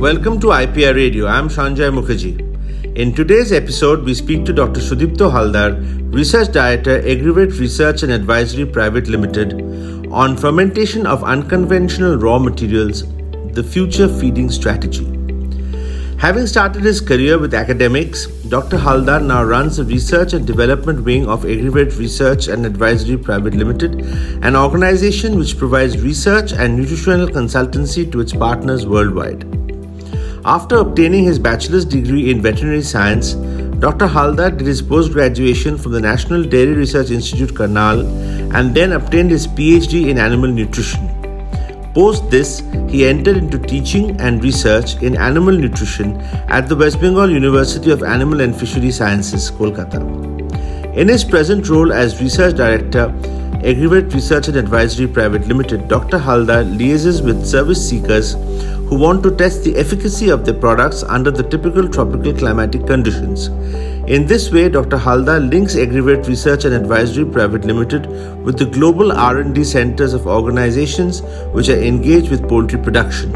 Welcome to IPR Radio. I'm Sanjay Mukherjee. In today's episode, we speak to Dr. Sudipto Haldar, Research Director, Agrivet Research and Advisory Private Limited, on fermentation of unconventional raw materials, the future feeding strategy. Having started his career with academics, Dr. Haldar now runs the research and development wing of Agrivet Research and Advisory Private Limited, an organization which provides research and nutritional consultancy to its partners worldwide. After obtaining his bachelor's degree in veterinary science, Dr. Haldar did his post graduation from the National Dairy Research Institute, Karnal, and then obtained his PhD in animal nutrition. Post this, he entered into teaching and research in animal nutrition at the West Bengal University of Animal and Fishery Sciences, Kolkata. In his present role as Research Director, Agrivet Research and Advisory Private Limited, Dr. Haldar liaises with service seekers who want to test the efficacy of their products under the typical tropical climatic conditions. In this way, Dr. Haldar links Agrivet Research and Advisory Private Limited with the global R&D centers of organizations which are engaged with poultry production.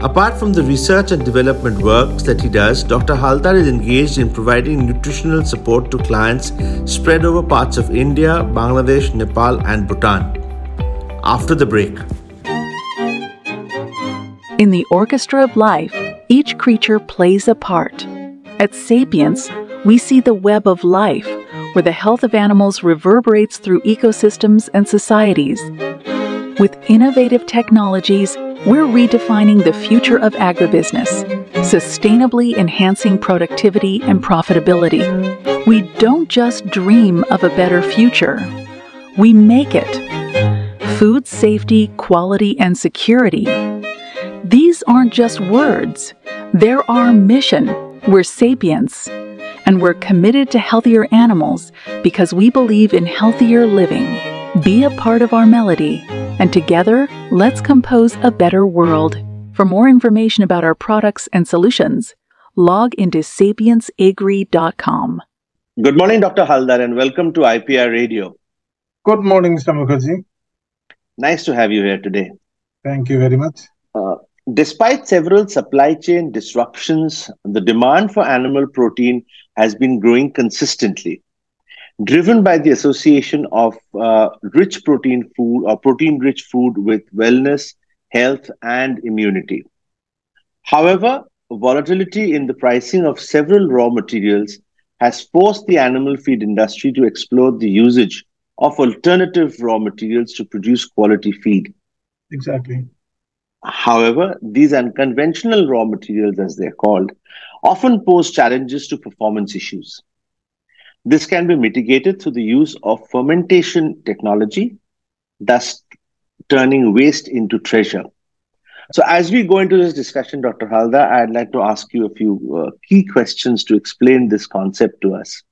Apart from the research and development works that he does, Dr. Haldar is engaged in providing nutritional support to clients spread over parts of India, Bangladesh, Nepal, and Bhutan. After the break. In the orchestra of life, each creature plays a part. At Sapience, we see the web of life, where the health of animals reverberates through ecosystems and societies. With innovative technologies, we're redefining the future of agribusiness, sustainably enhancing productivity and profitability. We don't just dream of a better future, we make it. Food safety, quality, and security these aren't just words, they're our mission. We're sapience, and we're committed to healthier animals because we believe in healthier living. Be a part of our melody, and together, let's compose a better world. For more information about our products and solutions, log into sapienceagri.com. Good morning, Dr. Haldar, and welcome to IPR Radio. Good morning, Mr. Mukherjee. Nice to have you here today. Thank you very much. Uh, Despite several supply chain disruptions, the demand for animal protein has been growing consistently, driven by the association of uh, rich protein food or protein rich food with wellness, health, and immunity. However, volatility in the pricing of several raw materials has forced the animal feed industry to explore the usage of alternative raw materials to produce quality feed. Exactly. However, these unconventional raw materials, as they're called, often pose challenges to performance issues. This can be mitigated through the use of fermentation technology, thus turning waste into treasure. So, as we go into this discussion, Dr. Haldar, I'd like to ask you a few uh, key questions to explain this concept to us.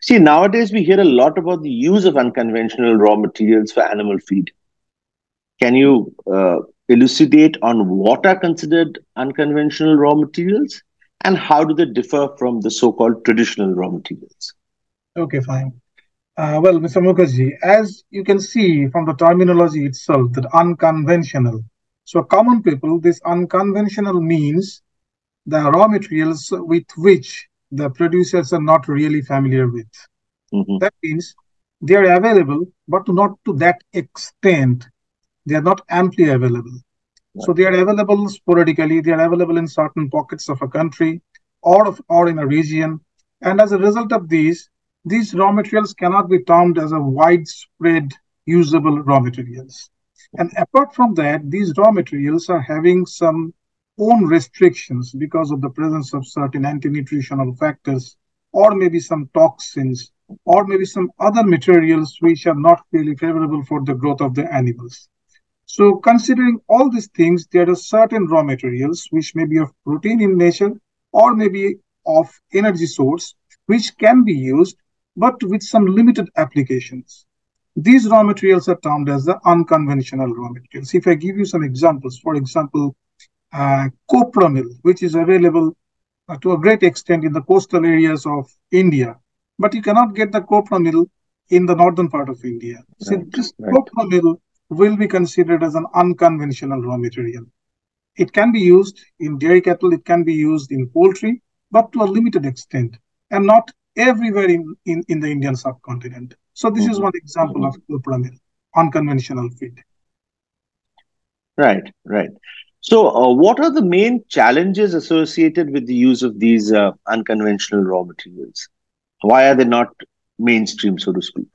See, nowadays we hear a lot about the use of unconventional raw materials for animal feed. Can you uh, elucidate on what are considered unconventional raw materials and how do they differ from the so-called traditional raw materials? Okay, fine. Uh, well, Mr. Mukherjee, as you can see from the terminology itself, that unconventional. So, common people, this unconventional means the raw materials with which the producers are not really familiar with. Mm-hmm. That means they are available, but not to that extent they are not amply available. So they are available sporadically. They are available in certain pockets of a country or of, or in a region. And as a result of these, these raw materials cannot be termed as a widespread usable raw materials. And apart from that, these raw materials are having some own restrictions because of the presence of certain anti-nutritional factors or maybe some toxins or maybe some other materials which are not really favorable for the growth of the animals. So considering all these things, there are certain raw materials which may be of protein in nature or maybe of energy source, which can be used, but with some limited applications. These raw materials are termed as the unconventional raw materials. If I give you some examples, for example, uh, copra meal, which is available uh, to a great extent in the coastal areas of India, but you cannot get the copra meal in the northern part of India. Right, so this right. copra meal will be considered as an unconventional raw material. It can be used in dairy cattle, it can be used in poultry, but to a limited extent, and not everywhere in, in, in the Indian subcontinent. So this mm-hmm. is one example mm-hmm. of unconventional feed. Right, right. So, uh, what are the main challenges associated with the use of these uh, unconventional raw materials? Why are they not mainstream, so to speak?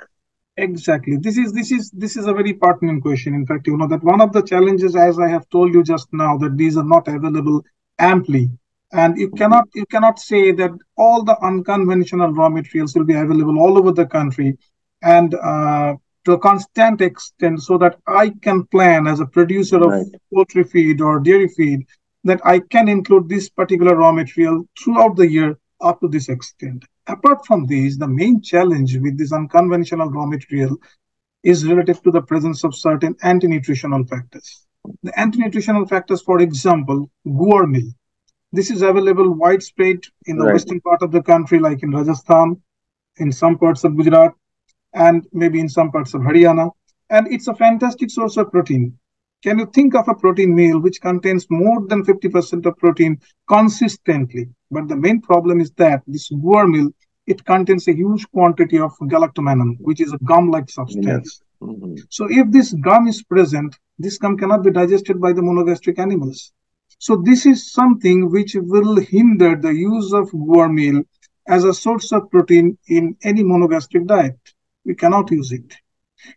Exactly. This is this is this is a very pertinent question. In fact, you know that one of the challenges, as I have told you just now, that these are not available amply, and you cannot you cannot say that all the unconventional raw materials will be available all over the country, and uh, to a constant extent so that I can plan as a producer of right. poultry feed or dairy feed that I can include this particular raw material throughout the year up to this extent. Apart from these, the main challenge with this unconventional raw material is related to the presence of certain anti-nutritional factors. The anti-nutritional factors, for example, guar meal. This is available widespread in the right. western part of the country, like in Rajasthan, in some parts of Gujarat, and maybe in some parts of Haryana. And it's a fantastic source of protein. Can you think of a protein meal which contains more than 50% of protein consistently? But the main problem is that this guar meal, it contains a huge quantity of galactomannan, which is a gum-like substance. Yes. Mm-hmm. So if this gum is present, this gum cannot be digested by the monogastric animals. So this is something which will hinder the use of guar meal as a source of protein in any monogastric diet we cannot use it.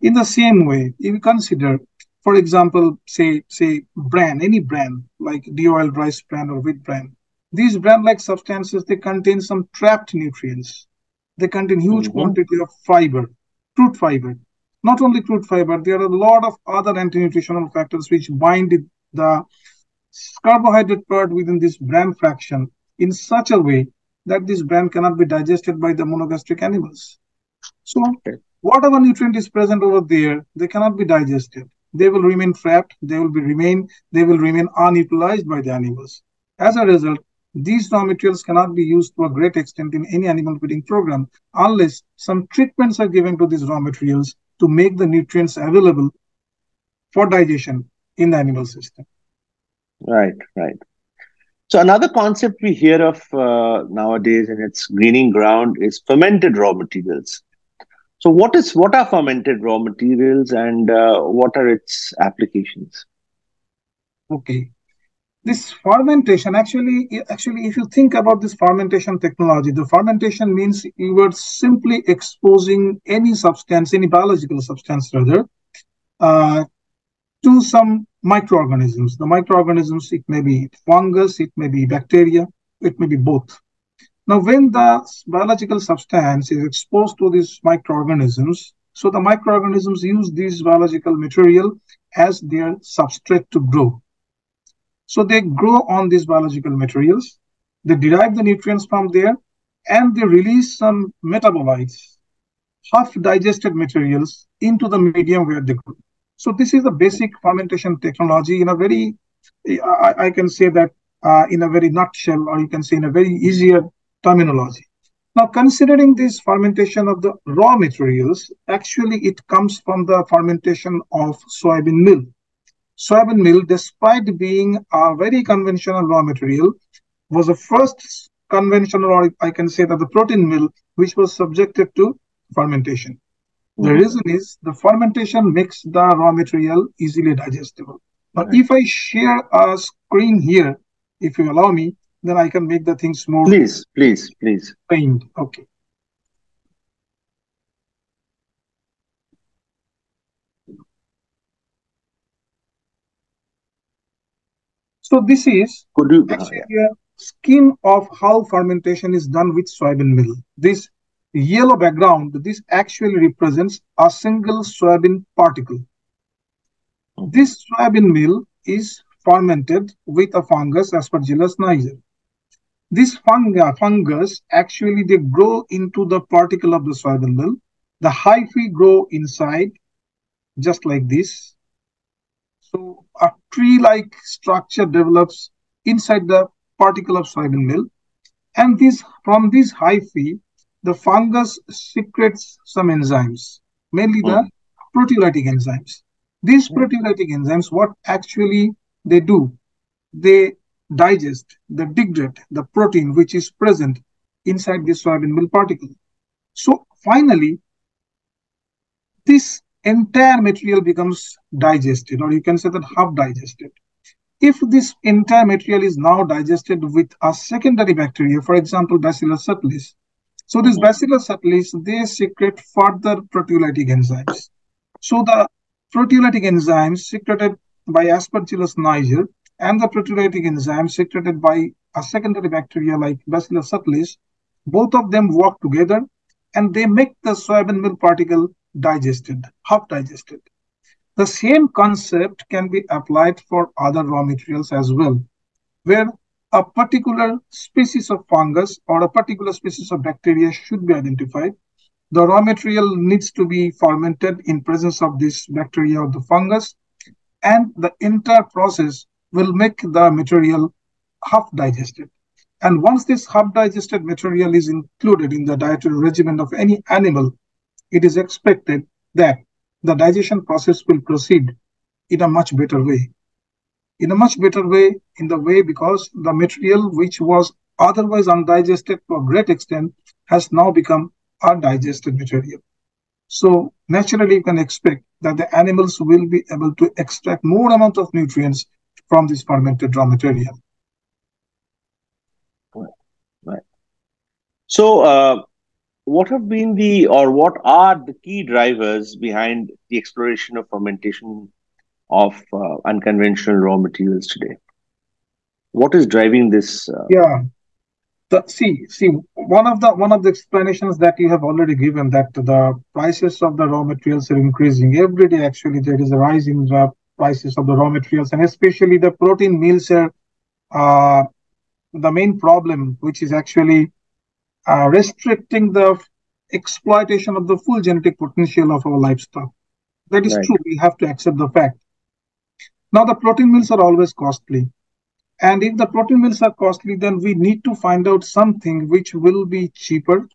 In the same way, if you consider, for example, say say bran, any bran like de-oiled rice bran or wheat bran, these bran-like substances they contain some trapped nutrients. They contain huge mm-hmm. quantity of fiber, crude fiber. Not only crude fiber, there are a lot of other anti-nutritional factors which bind the carbohydrate part within this bran fraction in such a way that this bran cannot be digested by the monogastric animals. So whatever nutrient is present over there, they cannot be digested. They will remain trapped. They will be remain. They will remain unutilized by the animals. As a result, these raw materials cannot be used to a great extent in any animal feeding program unless some treatments are given to these raw materials to make the nutrients available for digestion in the animal system. Right, right. So another concept we hear of uh, nowadays in its greening ground is fermented raw materials. So, what is what are fermented raw materials and uh, what are its applications? Okay, this fermentation actually, actually, if you think about this fermentation technology, the fermentation means you are simply exposing any substance, any biological substance rather, uh, to some microorganisms. The microorganisms, it may be fungus, it may be bacteria, it may be both. Now, when the biological substance is exposed to these microorganisms, so the microorganisms use this biological material as their substrate to grow. So they grow on these biological materials, they derive the nutrients from there, and they release some metabolites, half digested materials into the medium where they grow. So this is the basic fermentation technology in a very, I, I can say that uh, in a very nutshell, or you can say in a very easier terminology. Now, considering this fermentation of the raw materials, actually it comes from the fermentation of soybean meal. Soybean meal, despite being a very conventional raw material, was the first conventional, or I can say that the protein meal, which was subjected to fermentation. Mm-hmm. The reason is the fermentation makes the raw material easily digestible. Now, right. if I share a screen here, if you allow me, then I can make the things more. Please, please, please. Paint. Okay. So this is Could you, actually a scheme of how fermentation is done with soybean meal. This yellow background, this actually represents a single soybean particle. This soybean meal is fermented with a fungus Aspergillus niger. This fungi, fungus actually they grow into the particle of the soybean meal. The hyphae grow inside, just like this. So a tree-like structure develops inside the particle of soybean meal. And this from this hyphae, the fungus secretes some enzymes, mainly the hmm. proteolytic enzymes. These hmm. proteolytic enzymes, what actually they do, they digest, the degrade the protein which is present inside this soybean meal particle. So finally, this entire material becomes digested, or you can say that half digested. If this entire material is now digested with a secondary bacteria, for example, Bacillus subtilis, so this mm-hmm. Bacillus subtilis, they secrete further proteolytic enzymes. So the proteolytic enzymes secreted by Aspergillus niger and the proteolytic enzymes secreted by a secondary bacteria like Bacillus subtilis, both of them work together and they make the soybean meal particle digested, half digested. The same concept can be applied for other raw materials as well, where a particular species of fungus or a particular species of bacteria should be identified. The raw material needs to be fermented in presence of this bacteria or the fungus, and the entire process will make the material half digested. And once this half digested material is included in the dietary regimen of any animal, it is expected that the digestion process will proceed in a much better way. In a much better way, in the way because the material which was otherwise undigested to a great extent has now become undigested material. So naturally, you can expect that the animals will be able to extract more amount of nutrients from this fermented raw material. Right. right. So, uh, what have been the or what are the key drivers behind the exploration of fermentation of uh, unconventional raw materials today what is driving this uh... yeah the, see see one of the one of the explanations that you have already given that the prices of the raw materials are increasing every day actually there is a rise in the prices of the raw materials and especially the protein meals are uh, the main problem which is actually uh, restricting the exploitation of the full genetic potential of our livestock. That is right. true. We have to accept the fact. Now, the protein meals are always costly. And if the protein meals are costly, then we need to find out something which will be cheaper.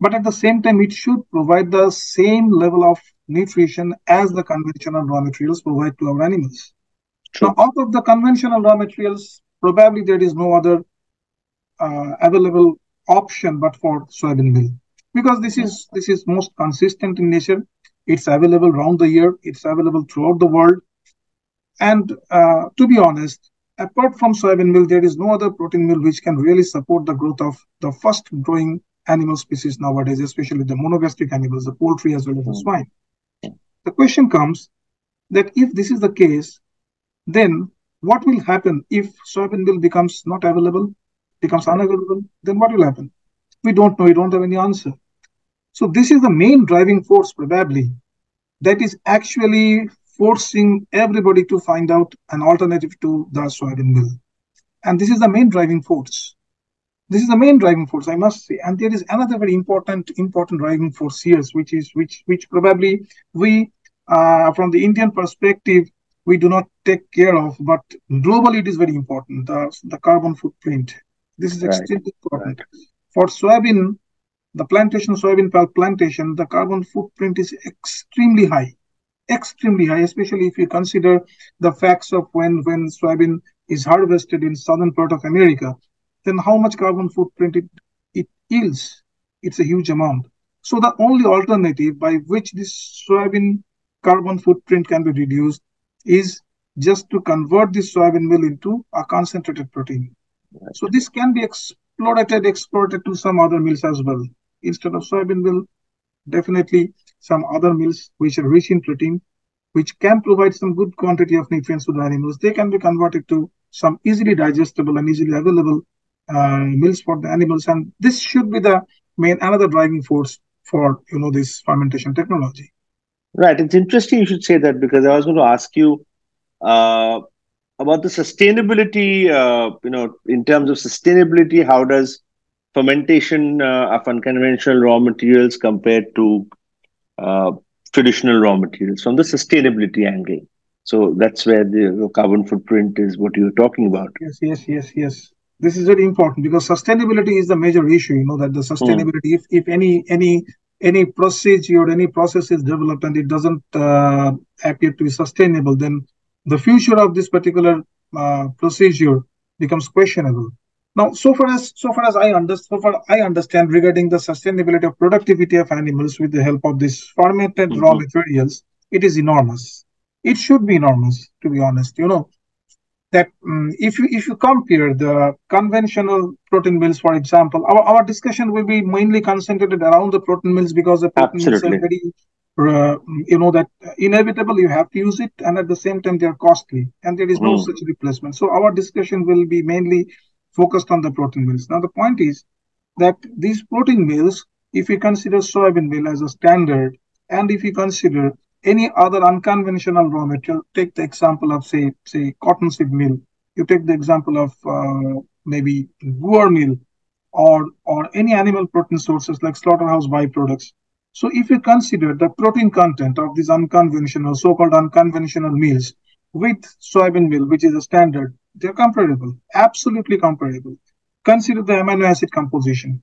But at the same time, it should provide the same level of nutrition as the conventional raw materials provide to our animals. True. Now, out of the conventional raw materials, probably there is no other uh, available option but for soybean meal. Because this is this is most consistent in nature. It's available around the year. It's available throughout the world. And uh, to be honest apart from soybean meal there is no other protein meal which can really support the growth of the fast growing animal species nowadays especially the monogastric animals the poultry as well as the swine the question comes that if this is the case then what will happen if soybean meal becomes not available becomes unavailable, then what will happen? We don't know. We don't have any answer. So this is the main driving force probably that is actually forcing everybody to find out an alternative to the soybean meal. And this is the main driving force. This is the main driving force, I must say. And there is another very important, important driving force here, which is which which probably we, uh, from the Indian perspective, we do not take care of, but globally it is very important. The, the carbon footprint this is extremely right. important. Right. For soybean, the plantation, soybean plantation, the carbon footprint is extremely high, extremely high, especially if you consider the facts of when, when soybean is harvested in southern part of America, then how much carbon footprint it, it yields. It's a huge amount. So the only alternative by which this soybean carbon footprint can be reduced is just to convert this soybean meal into a concentrated protein. So this can be exploited, exported to some other meals as well. Instead of soybean meal, definitely some other meals which are rich in protein, which can provide some good quantity of nutrients to the animals. They can be converted to some easily digestible and easily available meals for the animals. And this should be the main another driving force for you know this fermentation technology. Right. It's interesting you should say that because I was going to ask you uh, about the sustainability, uh, you know, in terms of sustainability, how does fermentation uh, of unconventional raw materials compared to uh, traditional raw materials from the sustainability angle? So that's where the carbon footprint is what you're talking about. Yes, yes, yes, yes. This is very important because sustainability is the major issue. You know that the sustainability, mm. if, if any any any procedure or any process is developed and it doesn't uh, appear to be sustainable, then the future of this particular uh, procedure becomes questionable. Now, so far as so far as I understand, so far I understand regarding the sustainability of productivity of animals with the help of these fermented mm-hmm. raw materials, it is enormous. It should be enormous, to be honest. You know, that um, if you if you compare the conventional protein meals, for example, our, our discussion will be mainly concentrated around the protein meals because the protein Absolutely. meals are very uh, you know that inevitable you have to use it and at the same time they are costly and there is no mm. such replacement so our discussion will be mainly focused on the protein meals now the point is that these protein meals if you consider soybean meal as a standard and if you consider any other unconventional raw material, take the example of say say cottonseed meal. You take the example of uh, maybe guar meal or or any animal protein sources like slaughterhouse byproducts. So if you consider the protein content of these unconventional, so-called unconventional meals with soybean meal, which is a standard, they're comparable, absolutely comparable. Consider the amino acid composition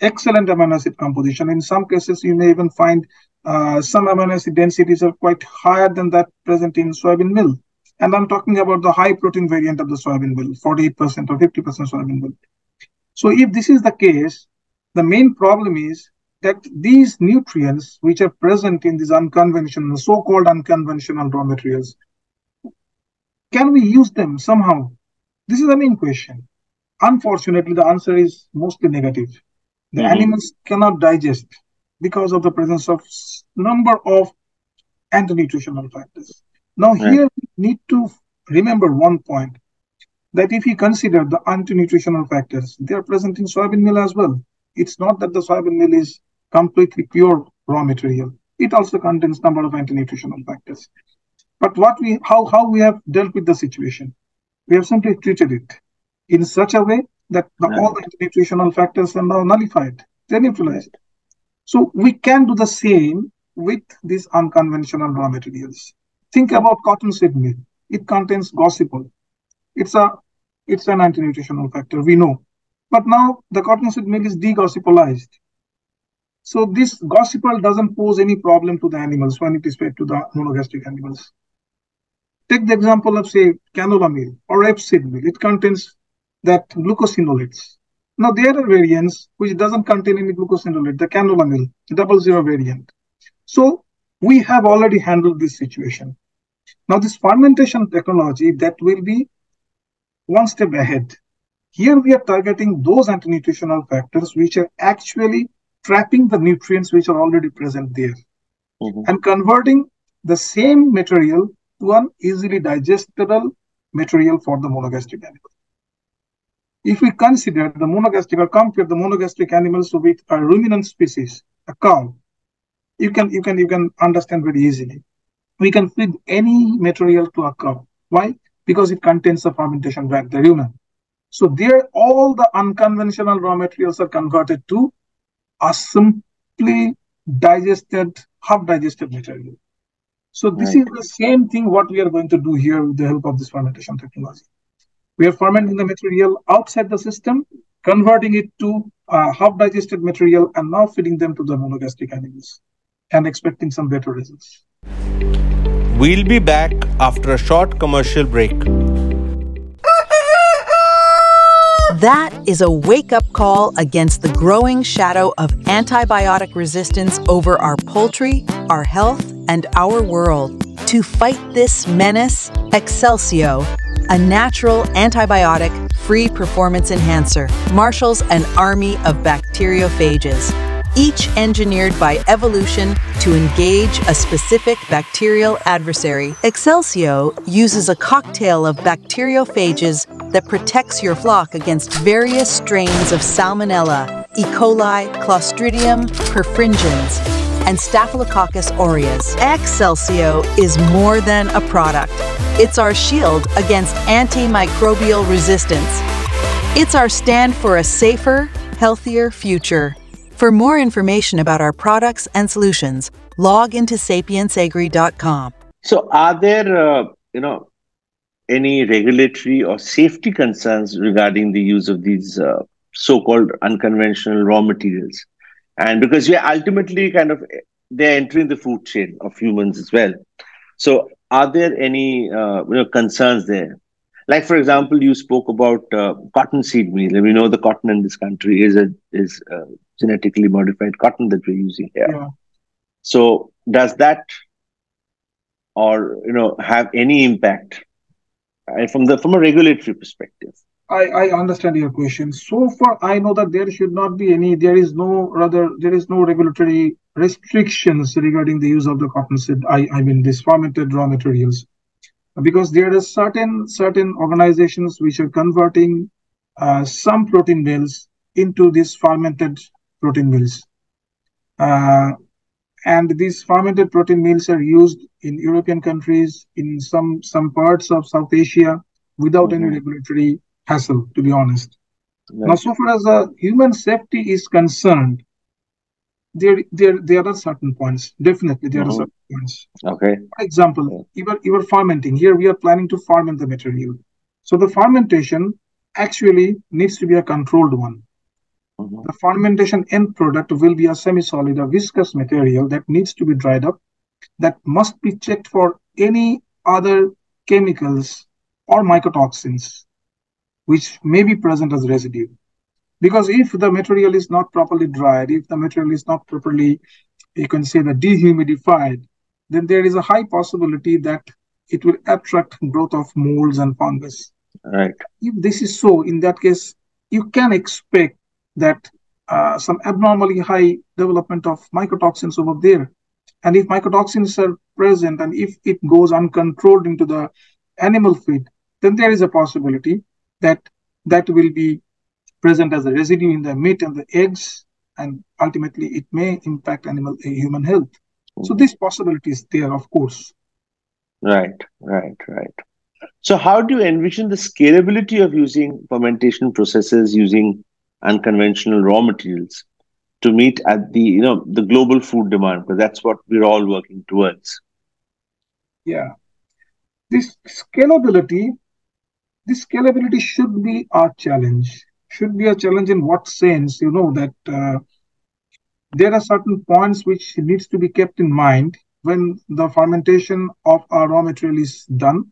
excellent amino acid composition. In some cases, you may even find uh, some amino acid densities are quite higher than that present in soybean meal. And I'm talking about the high protein variant of the soybean meal, 48% or 50% soybean meal. So if this is the case, the main problem is that these nutrients which are present in these unconventional, so-called unconventional raw materials, can we use them somehow? This is the main question. Unfortunately, the answer is mostly negative. The mm-hmm. animals cannot digest because of the presence of number of anti-nutritional factors. Now right. here we need to remember one point that if you consider the anti-nutritional factors, they are present in soybean meal as well. It's not that the soybean meal is completely pure raw material. It also contains number of anti-nutritional factors. But what we how how we have dealt with the situation, we have simply treated it in such a way that the, all the nutritional factors are now nullified, they're neutralized. So we can do the same with these unconventional raw materials. Think about cottonseed meal. It contains gossypol. It's a it's an anti-nutritional factor, we know. But now the cottonseed meal is degossypolized. So this gossypol doesn't pose any problem to the animals when it is fed to the monogastric animals. Take the example of say canola meal or rapeseed meal. It contains that glucosinolates. Now there are variants which doesn't contain any glucosinolate, the canola meal, double zero variant. So we have already handled this situation. Now this fermentation technology that will be one step ahead. Here we are targeting those anti-nutritional factors which are actually trapping the nutrients which are already present there mm-hmm. and converting the same material to an easily digestible material for the monogastric animal. If we consider the monogastric or compare the monogastric animals with a ruminant species, a cow, you can you can you can understand very easily. We can feed any material to a cow. Why? Because it contains the fermentation bag, the rumen. So there, all the unconventional raw materials are converted to a simply digested, half digested material. So this right. is the same thing what we are going to do here with the help of this fermentation technology. We are fermenting the material outside the system, converting it to uh, half digested material, and now feeding them to the monogastric animals and expecting some better results. We'll be back after a short commercial break. That is a wake up call against the growing shadow of antibiotic resistance over our poultry, our health, and our world. To fight this menace, Excelsio a natural antibiotic free performance enhancer, marshals an army of bacteriophages, each engineered by evolution to engage a specific bacterial adversary. Excelsio uses a cocktail of bacteriophages that protects your flock against various strains of Salmonella, E. coli, Clostridium perfringens, and Staphylococcus aureus. Excelsio is more than a product. It's our shield against antimicrobial resistance. It's our stand for a safer, healthier future. For more information about our products and solutions, log into sapienceagri.com. So, are there, uh, you know, any regulatory or safety concerns regarding the use of these uh, so-called unconventional raw materials? And because we are ultimately kind of they're entering the food chain of humans as well. So, are there any uh, you know concerns there? like for example, you spoke about uh, cottonseed meal, and we know the cotton in this country is a is a genetically modified cotton that we're using here. Yeah. So does that, or you know, have any impact uh, from the from a regulatory perspective? I, I understand your question. So far, I know that there should not be any. There is no rather there is no regulatory restrictions regarding the use of the cottonseed. I I mean these fermented raw materials because there are certain certain organizations which are converting uh, some protein meals into these fermented protein meals. Uh, and these fermented protein meals are used in European countries, in some some parts of South Asia, without mm-hmm. any regulatory hassle, to be honest. Now, so far as the human safety is concerned, there there there are certain points. Definitely, there mm-hmm. are certain points. Okay. For example, you are you are fermenting. Here we are planning to ferment the material. So the fermentation actually needs to be a controlled one. Mm-hmm. The fermentation end product will be a semi-solid, a viscous material that needs to be dried up, that must be checked for any other chemicals or mycotoxins which may be present as residue. Because if the material is not properly dried, if the material is not properly, you can say, the dehumidified, then there is a high possibility that it will attract growth of molds and fungus. Right. If this is so, in that case, you can expect that uh, some abnormally high development of mycotoxins over there. And if mycotoxins are present and if it goes uncontrolled into the animal feed, then there is a possibility that that will be present as a residue in the meat and the eggs, and ultimately it may impact animal uh, human health. So this possibility is there, of course. Right, right, right. So how do you envision the scalability of using fermentation processes using unconventional raw materials to meet at the you know the global food demand? Because that's what we're all working towards. Yeah, this scalability, this scalability should be our challenge should be a challenge in what sense you know that uh, there are certain points which needs to be kept in mind when the fermentation of a raw material is done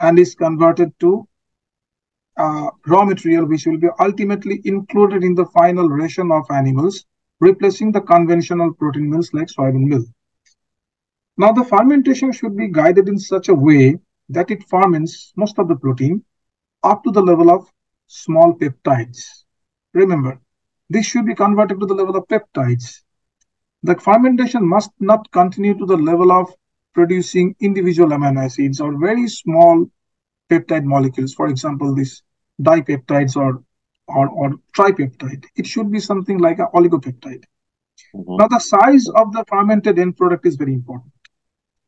and is converted to uh, raw material which will be ultimately included in the final ration of animals replacing the conventional protein meals like soybean meal. Now the fermentation should be guided in such a way that it ferments most of the protein up to the level of small peptides. Remember, this should be converted to the level of peptides. The fermentation must not continue to the level of producing individual amino acids or very small peptide molecules. For example, these dipeptides or, or, or tripeptide. It should be something like an oligopeptide. Mm-hmm. Now, the size of the fermented end product is very important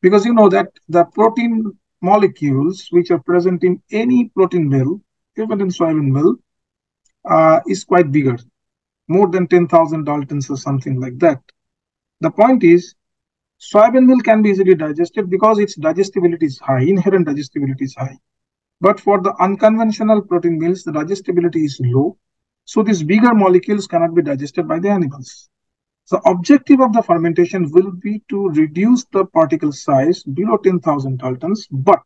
because you know that the protein molecules which are present in any protein meal even in soybean meal, uh, is quite bigger, more than 10,000 Daltons or something like that. The point is, soybean meal can be easily digested because its digestibility is high, inherent digestibility is high. But for the unconventional protein meals, the digestibility is low. So these bigger molecules cannot be digested by the animals. The objective of the fermentation will be to reduce the particle size below 10,000 Daltons, but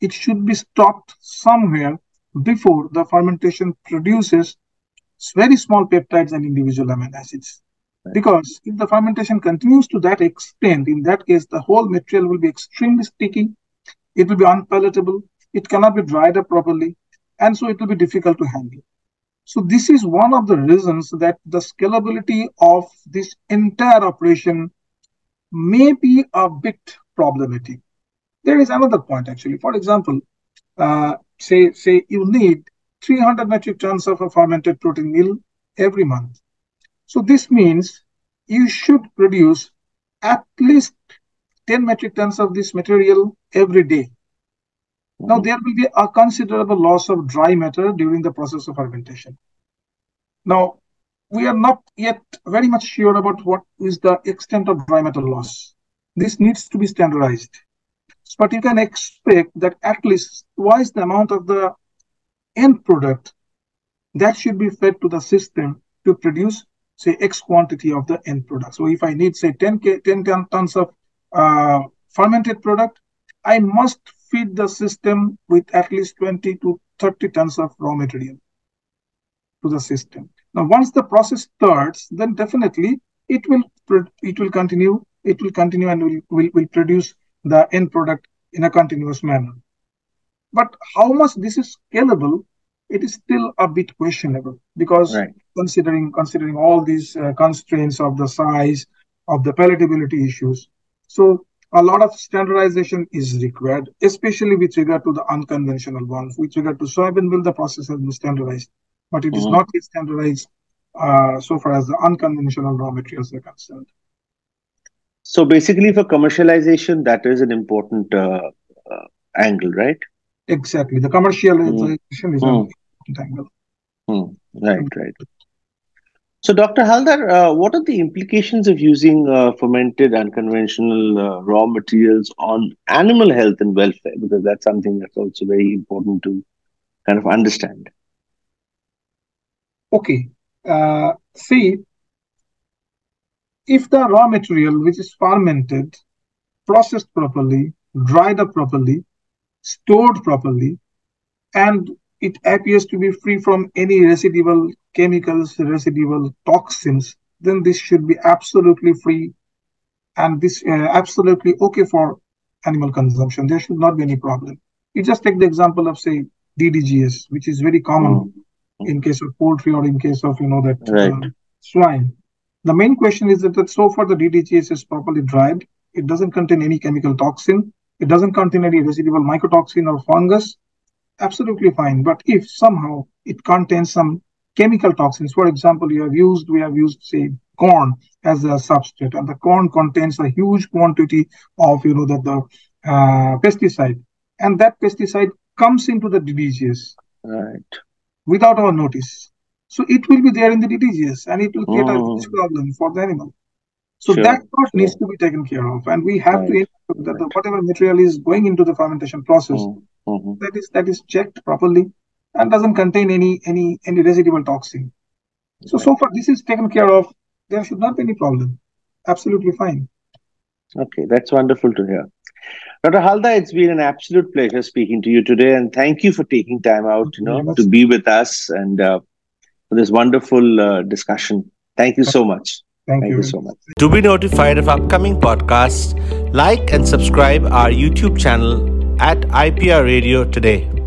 it should be stopped somewhere before the fermentation produces very small peptides and individual amino acids. Because if the fermentation continues to that extent, in that case, the whole material will be extremely sticky, it will be unpalatable, it cannot be dried up properly, and so it will be difficult to handle. So this is one of the reasons that the scalability of this entire operation may be a bit problematic. There is another point actually. For example, uh, say say you need 300 metric tons of a fermented protein meal every month. So this means you should produce at least 10 metric tons of this material every day. Mm-hmm. Now there will be a considerable loss of dry matter during the process of fermentation. Now we are not yet very much sure about what is the extent of dry matter loss. This needs to be standardized but you can expect that at least twice the amount of the end product that should be fed to the system to produce say x quantity of the end product so if i need say 10 k 10 tons of uh, fermented product i must feed the system with at least 20 to 30 tons of raw material to the system. Now, once the process starts, then definitely it will it will continue. It will continue and will, will, will produce the end product in a continuous manner. But how much this is scalable, it is still a bit questionable because right. considering considering all these uh, constraints of the size of the palatability issues. So a lot of standardization is required, especially with regard to the unconventional ones. With regard to soybean meal, the process has been standardized, but it mm-hmm. is not yet standardized uh, so far as the unconventional raw materials are concerned. So basically, for commercialization, that is an important uh, uh, angle, right? Exactly. The commercialization mm. is mm. an important angle. Mm. Right, right. So, Dr. Haldar, uh, what are the implications of using uh, fermented unconventional uh, raw materials on animal health and welfare? Because that's something that's also very important to kind of understand. Okay. Uh, see, if the raw material which is fermented, processed properly, dried up properly, stored properly, and it appears to be free from any residual chemicals, residual toxins, then this should be absolutely free and this uh, absolutely okay for animal consumption. There should not be any problem. You just take the example of say DDGS, which is very common mm. in case of poultry or in case of you know that right. uh, swine. The main question is that, so far the DDGS is properly dried. It doesn't contain any chemical toxin. It doesn't contain any residual mycotoxin or fungus absolutely fine. But if somehow it contains some chemical toxins, for example, you have used, we have used, say, corn as a substrate, and the corn contains a huge quantity of, you know, the, the uh, pesticide, and that pesticide comes into the DDGS. Right. Without our notice. So it will be there in the DDGS and it will create mm. a problem for the animal. So sure. that part sure. needs to be taken care of, and we have right. to ensure that the, whatever material is going into the fermentation process mm mm-hmm. that is that is checked properly and doesn't contain any any any residual toxin. So right. so far this is taken care of. There should not be any problem. Absolutely fine. Okay, that's wonderful to hear. Dr. Haldar, it's been an absolute pleasure speaking to you today, and thank you for taking time out, you know, to be with us and uh, for this wonderful uh, discussion. Thank you so much. Thank, Thank you. you. so much. To be notified of upcoming podcasts, like and subscribe our YouTube channel at IPR Radio today.